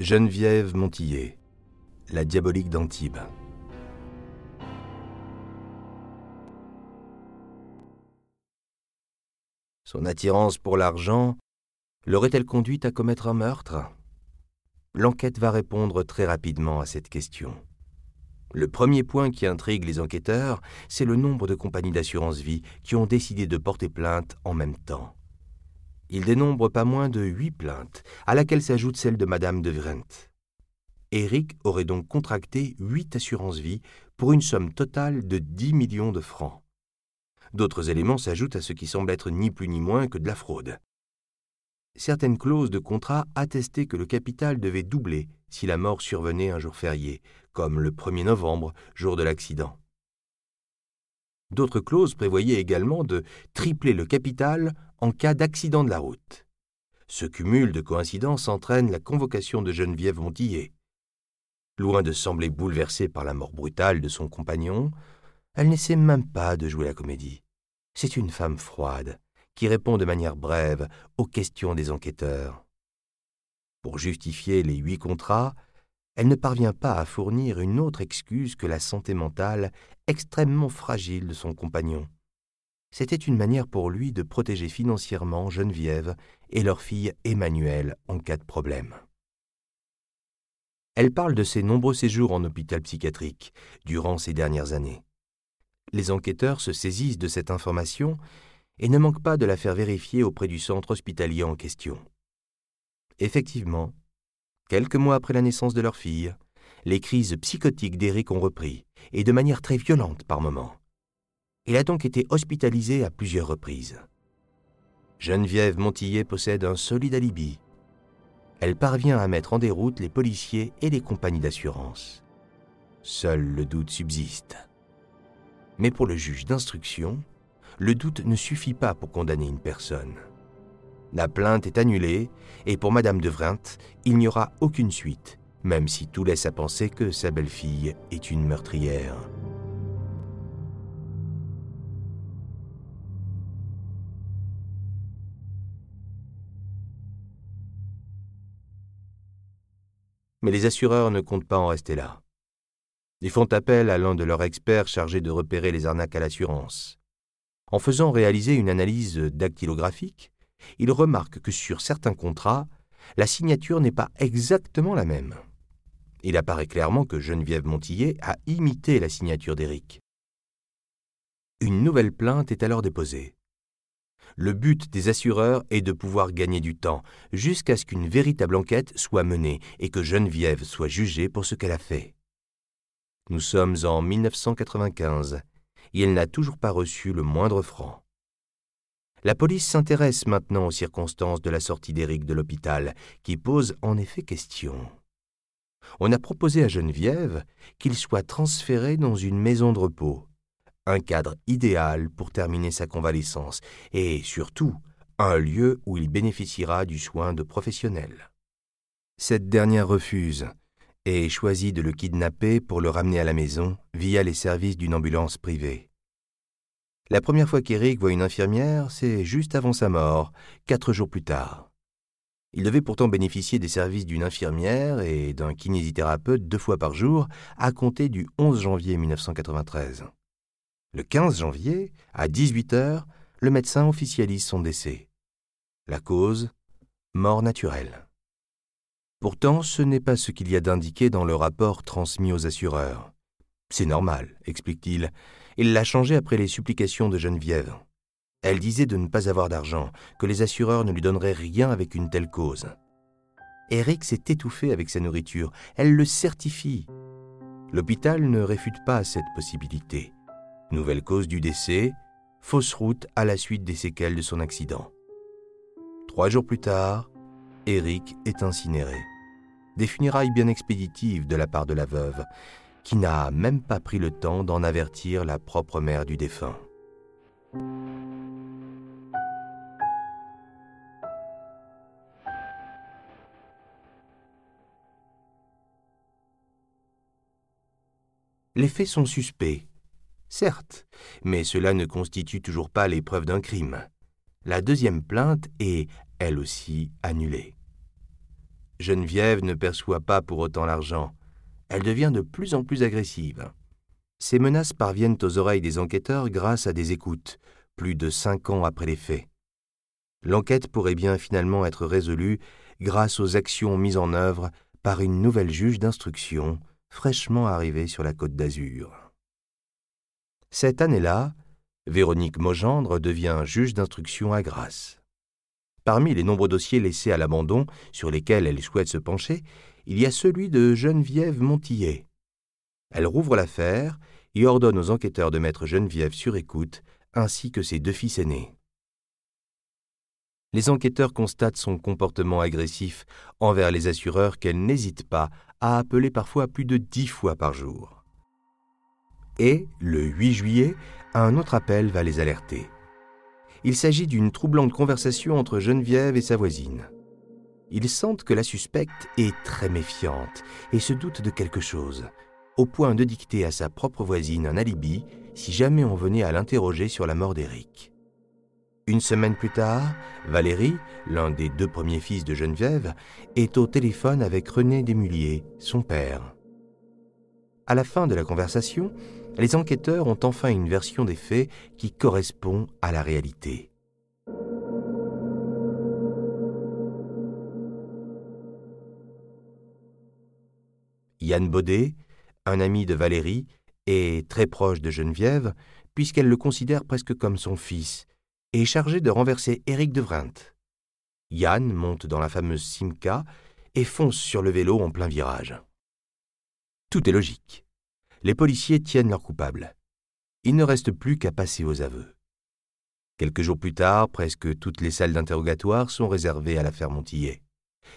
Geneviève Montillet, la diabolique d'Antibes. Son attirance pour l'argent l'aurait-elle conduite à commettre un meurtre? L'enquête va répondre très rapidement à cette question. Le premier point qui intrigue les enquêteurs, c'est le nombre de compagnies d'assurance vie qui ont décidé de porter plainte en même temps. Il dénombre pas moins de huit plaintes, à laquelle s'ajoute celle de Madame de Vrent. Eric aurait donc contracté huit assurances-vie pour une somme totale de 10 millions de francs. D'autres éléments s'ajoutent à ce qui semble être ni plus ni moins que de la fraude. Certaines clauses de contrat attestaient que le capital devait doubler si la mort survenait un jour férié, comme le 1er novembre, jour de l'accident. D'autres clauses prévoyaient également de tripler le capital en cas d'accident de la route. Ce cumul de coïncidences entraîne la convocation de Geneviève Montillet. Loin de sembler bouleversée par la mort brutale de son compagnon, elle n'essaie même pas de jouer la comédie. C'est une femme froide, qui répond de manière brève aux questions des enquêteurs. Pour justifier les huit contrats, elle ne parvient pas à fournir une autre excuse que la santé mentale extrêmement fragile de son compagnon. C'était une manière pour lui de protéger financièrement Geneviève et leur fille Emmanuelle en cas de problème. Elle parle de ses nombreux séjours en hôpital psychiatrique durant ces dernières années. Les enquêteurs se saisissent de cette information et ne manquent pas de la faire vérifier auprès du centre hospitalier en question. Effectivement, Quelques mois après la naissance de leur fille, les crises psychotiques d'Éric ont repris, et de manière très violente par moments. Il a donc été hospitalisé à plusieurs reprises. Geneviève Montillet possède un solide alibi. Elle parvient à mettre en déroute les policiers et les compagnies d'assurance. Seul le doute subsiste. Mais pour le juge d'instruction, le doute ne suffit pas pour condamner une personne. La plainte est annulée, et pour Madame de Vrint, il n'y aura aucune suite, même si tout laisse à penser que sa belle-fille est une meurtrière. Mais les assureurs ne comptent pas en rester là. Ils font appel à l'un de leurs experts chargés de repérer les arnaques à l'assurance. En faisant réaliser une analyse dactylographique, il remarque que sur certains contrats, la signature n'est pas exactement la même. Il apparaît clairement que Geneviève Montillet a imité la signature d'Éric. Une nouvelle plainte est alors déposée. Le but des assureurs est de pouvoir gagner du temps jusqu'à ce qu'une véritable enquête soit menée et que Geneviève soit jugée pour ce qu'elle a fait. Nous sommes en 1995 et elle n'a toujours pas reçu le moindre franc. La police s'intéresse maintenant aux circonstances de la sortie d'Éric de l'hôpital, qui pose en effet question. On a proposé à Geneviève qu'il soit transféré dans une maison de repos, un cadre idéal pour terminer sa convalescence, et surtout un lieu où il bénéficiera du soin de professionnels. Cette dernière refuse et choisit de le kidnapper pour le ramener à la maison via les services d'une ambulance privée. La première fois qu'Eric voit une infirmière, c'est juste avant sa mort, quatre jours plus tard. Il devait pourtant bénéficier des services d'une infirmière et d'un kinésithérapeute deux fois par jour à compter du 11 janvier 1993. Le 15 janvier, à 18 heures, le médecin officialise son décès. La cause Mort naturelle. Pourtant, ce n'est pas ce qu'il y a d'indiqué dans le rapport transmis aux assureurs. C'est normal, explique-t-il, il l'a changé après les supplications de Geneviève. Elle disait de ne pas avoir d'argent, que les assureurs ne lui donneraient rien avec une telle cause. Eric s'est étouffé avec sa nourriture, elle le certifie. L'hôpital ne réfute pas cette possibilité. Nouvelle cause du décès, fausse route à la suite des séquelles de son accident. Trois jours plus tard, Eric est incinéré. Des funérailles bien expéditives de la part de la veuve, qui n'a même pas pris le temps d'en avertir la propre mère du défunt. Les faits sont suspects, certes, mais cela ne constitue toujours pas l'épreuve d'un crime. La deuxième plainte est, elle aussi, annulée. Geneviève ne perçoit pas pour autant l'argent. Elle devient de plus en plus agressive. Ces menaces parviennent aux oreilles des enquêteurs grâce à des écoutes, plus de cinq ans après les faits. L'enquête pourrait bien finalement être résolue grâce aux actions mises en œuvre par une nouvelle juge d'instruction fraîchement arrivée sur la côte d'Azur. Cette année-là, Véronique Mogendre devient juge d'instruction à Grasse. Parmi les nombreux dossiers laissés à l'abandon sur lesquels elle souhaite se pencher, il y a celui de Geneviève Montillet. Elle rouvre l'affaire et ordonne aux enquêteurs de mettre Geneviève sur écoute, ainsi que ses deux fils aînés. Les enquêteurs constatent son comportement agressif envers les assureurs qu'elle n'hésite pas à appeler parfois plus de dix fois par jour. Et, le 8 juillet, un autre appel va les alerter. Il s'agit d'une troublante conversation entre Geneviève et sa voisine. Ils sentent que la suspecte est très méfiante et se doute de quelque chose, au point de dicter à sa propre voisine un alibi si jamais on venait à l'interroger sur la mort d'Éric. Une semaine plus tard, Valérie, l'un des deux premiers fils de Geneviève, est au téléphone avec René Desmuliers, son père. À la fin de la conversation, les enquêteurs ont enfin une version des faits qui correspond à la réalité. Yann Baudet, un ami de Valérie, est très proche de Geneviève, puisqu'elle le considère presque comme son fils, est chargé de renverser Éric de Vrint. Yann monte dans la fameuse Simca et fonce sur le vélo en plein virage. Tout est logique. Les policiers tiennent leur coupable. Il ne reste plus qu'à passer aux aveux. Quelques jours plus tard, presque toutes les salles d'interrogatoire sont réservées à l'affaire Montillet.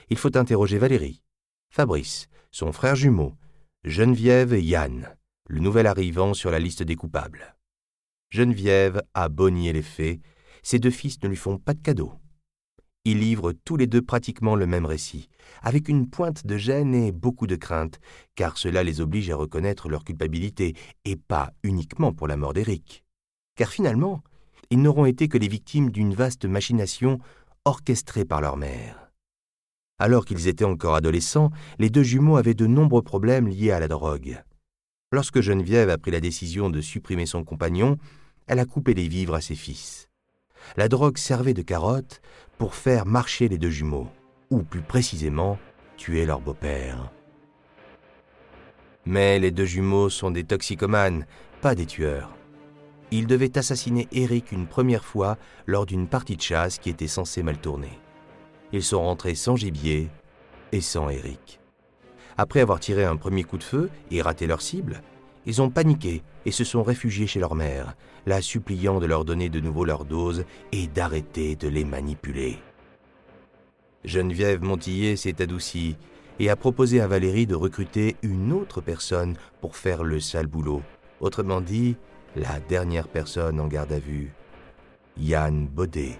Il faut interroger Valérie, Fabrice, son frère jumeau, Geneviève et Yann, le nouvel arrivant sur la liste des coupables. Geneviève a bonnié les faits ses deux fils ne lui font pas de cadeau. Ils livrent tous les deux pratiquement le même récit, avec une pointe de gêne et beaucoup de crainte, car cela les oblige à reconnaître leur culpabilité, et pas uniquement pour la mort d'Éric. Car finalement, ils n'auront été que les victimes d'une vaste machination orchestrée par leur mère. Alors qu'ils étaient encore adolescents, les deux jumeaux avaient de nombreux problèmes liés à la drogue. Lorsque Geneviève a pris la décision de supprimer son compagnon, elle a coupé les vivres à ses fils la drogue servait de carotte pour faire marcher les deux jumeaux, ou plus précisément, tuer leur beau-père. Mais les deux jumeaux sont des toxicomanes, pas des tueurs. Ils devaient assassiner Eric une première fois lors d'une partie de chasse qui était censée mal tourner. Ils sont rentrés sans gibier et sans Eric. Après avoir tiré un premier coup de feu et raté leur cible, ils ont paniqué et se sont réfugiés chez leur mère, la suppliant de leur donner de nouveau leur dose et d'arrêter de les manipuler. Geneviève Montillet s'est adoucie et a proposé à Valérie de recruter une autre personne pour faire le sale boulot. Autrement dit, la dernière personne en garde à vue, Yann Baudet.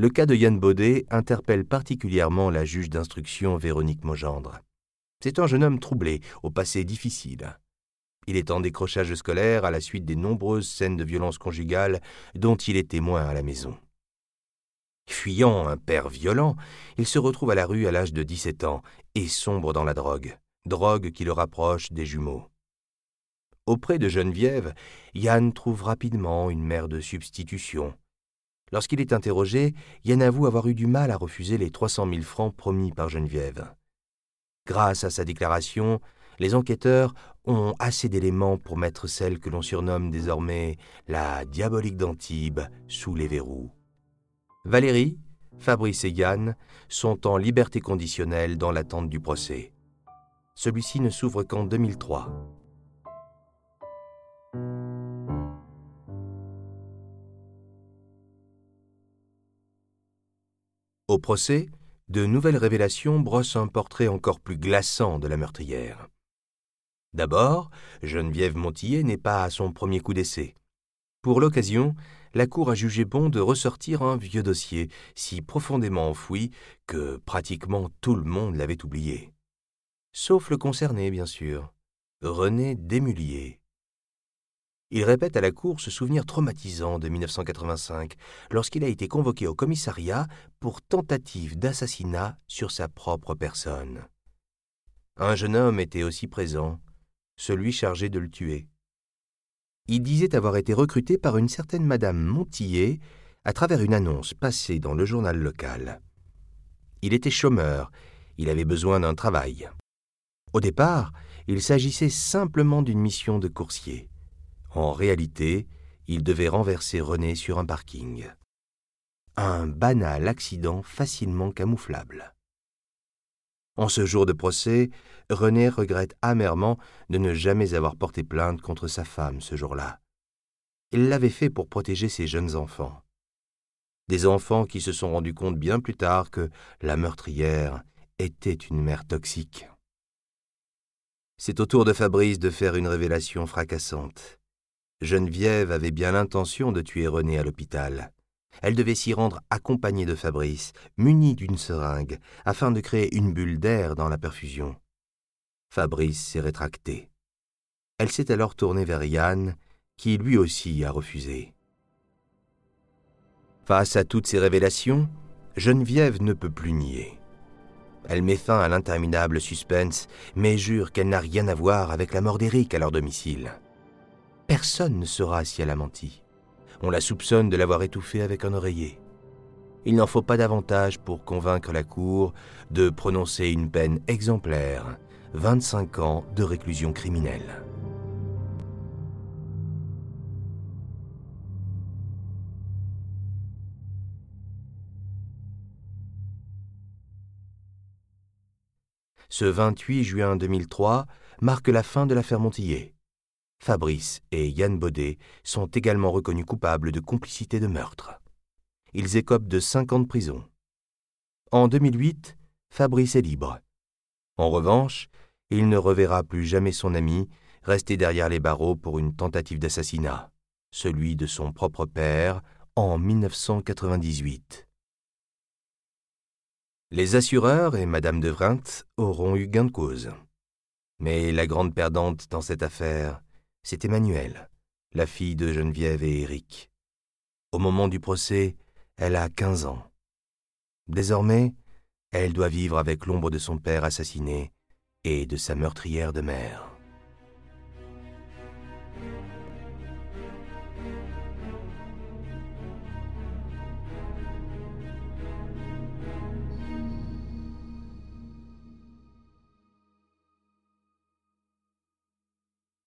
Le cas de Yann Baudet interpelle particulièrement la juge d'instruction Véronique Mogendre. C'est un jeune homme troublé, au passé difficile. Il est en décrochage scolaire à la suite des nombreuses scènes de violence conjugale dont il est témoin à la maison. Fuyant un père violent, il se retrouve à la rue à l'âge de 17 ans et sombre dans la drogue, drogue qui le rapproche des jumeaux. Auprès de Geneviève, Yann trouve rapidement une mère de substitution, Lorsqu'il est interrogé, Yann avoue avoir eu du mal à refuser les 300 000 francs promis par Geneviève. Grâce à sa déclaration, les enquêteurs ont assez d'éléments pour mettre celle que l'on surnomme désormais la diabolique d'Antibes sous les verrous. Valérie, Fabrice et Yann sont en liberté conditionnelle dans l'attente du procès. Celui-ci ne s'ouvre qu'en 2003. Procès, de nouvelles révélations brossent un portrait encore plus glaçant de la meurtrière. D'abord, Geneviève Montillet n'est pas à son premier coup d'essai. Pour l'occasion, la Cour a jugé bon de ressortir un vieux dossier, si profondément enfoui que pratiquement tout le monde l'avait oublié. Sauf le concerné, bien sûr, René Desmuliers. Il répète à la Cour ce souvenir traumatisant de 1985, lorsqu'il a été convoqué au commissariat pour tentative d'assassinat sur sa propre personne. Un jeune homme était aussi présent, celui chargé de le tuer. Il disait avoir été recruté par une certaine Madame Montillet à travers une annonce passée dans le journal local. Il était chômeur, il avait besoin d'un travail. Au départ, il s'agissait simplement d'une mission de coursier. En réalité, il devait renverser René sur un parking. Un banal accident facilement camouflable. En ce jour de procès, René regrette amèrement de ne jamais avoir porté plainte contre sa femme ce jour-là. Il l'avait fait pour protéger ses jeunes enfants. Des enfants qui se sont rendus compte bien plus tard que la meurtrière était une mère toxique. C'est au tour de Fabrice de faire une révélation fracassante. Geneviève avait bien l'intention de tuer René à l'hôpital. Elle devait s'y rendre accompagnée de Fabrice, munie d'une seringue, afin de créer une bulle d'air dans la perfusion. Fabrice s'est rétracté. Elle s'est alors tournée vers Yann, qui lui aussi a refusé. Face à toutes ces révélations, Geneviève ne peut plus nier. Elle met fin à l'interminable suspense, mais jure qu'elle n'a rien à voir avec la mort d'Éric à leur domicile. Personne ne saura si elle a menti. On la soupçonne de l'avoir étouffée avec un oreiller. Il n'en faut pas davantage pour convaincre la Cour de prononcer une peine exemplaire, 25 ans de réclusion criminelle. Ce 28 juin 2003 marque la fin de l'affaire Montillet. Fabrice et Yann Baudet sont également reconnus coupables de complicité de meurtre. Ils écopent de cinq ans de prison. En 2008, Fabrice est libre. En revanche, il ne reverra plus jamais son ami, resté derrière les barreaux pour une tentative d'assassinat, celui de son propre père, en 1998. Les assureurs et Madame de Vrint auront eu gain de cause. Mais la grande perdante dans cette affaire, c'est Emmanuelle, la fille de Geneviève et Éric. Au moment du procès, elle a quinze ans. Désormais, elle doit vivre avec l'ombre de son père assassiné et de sa meurtrière de mère.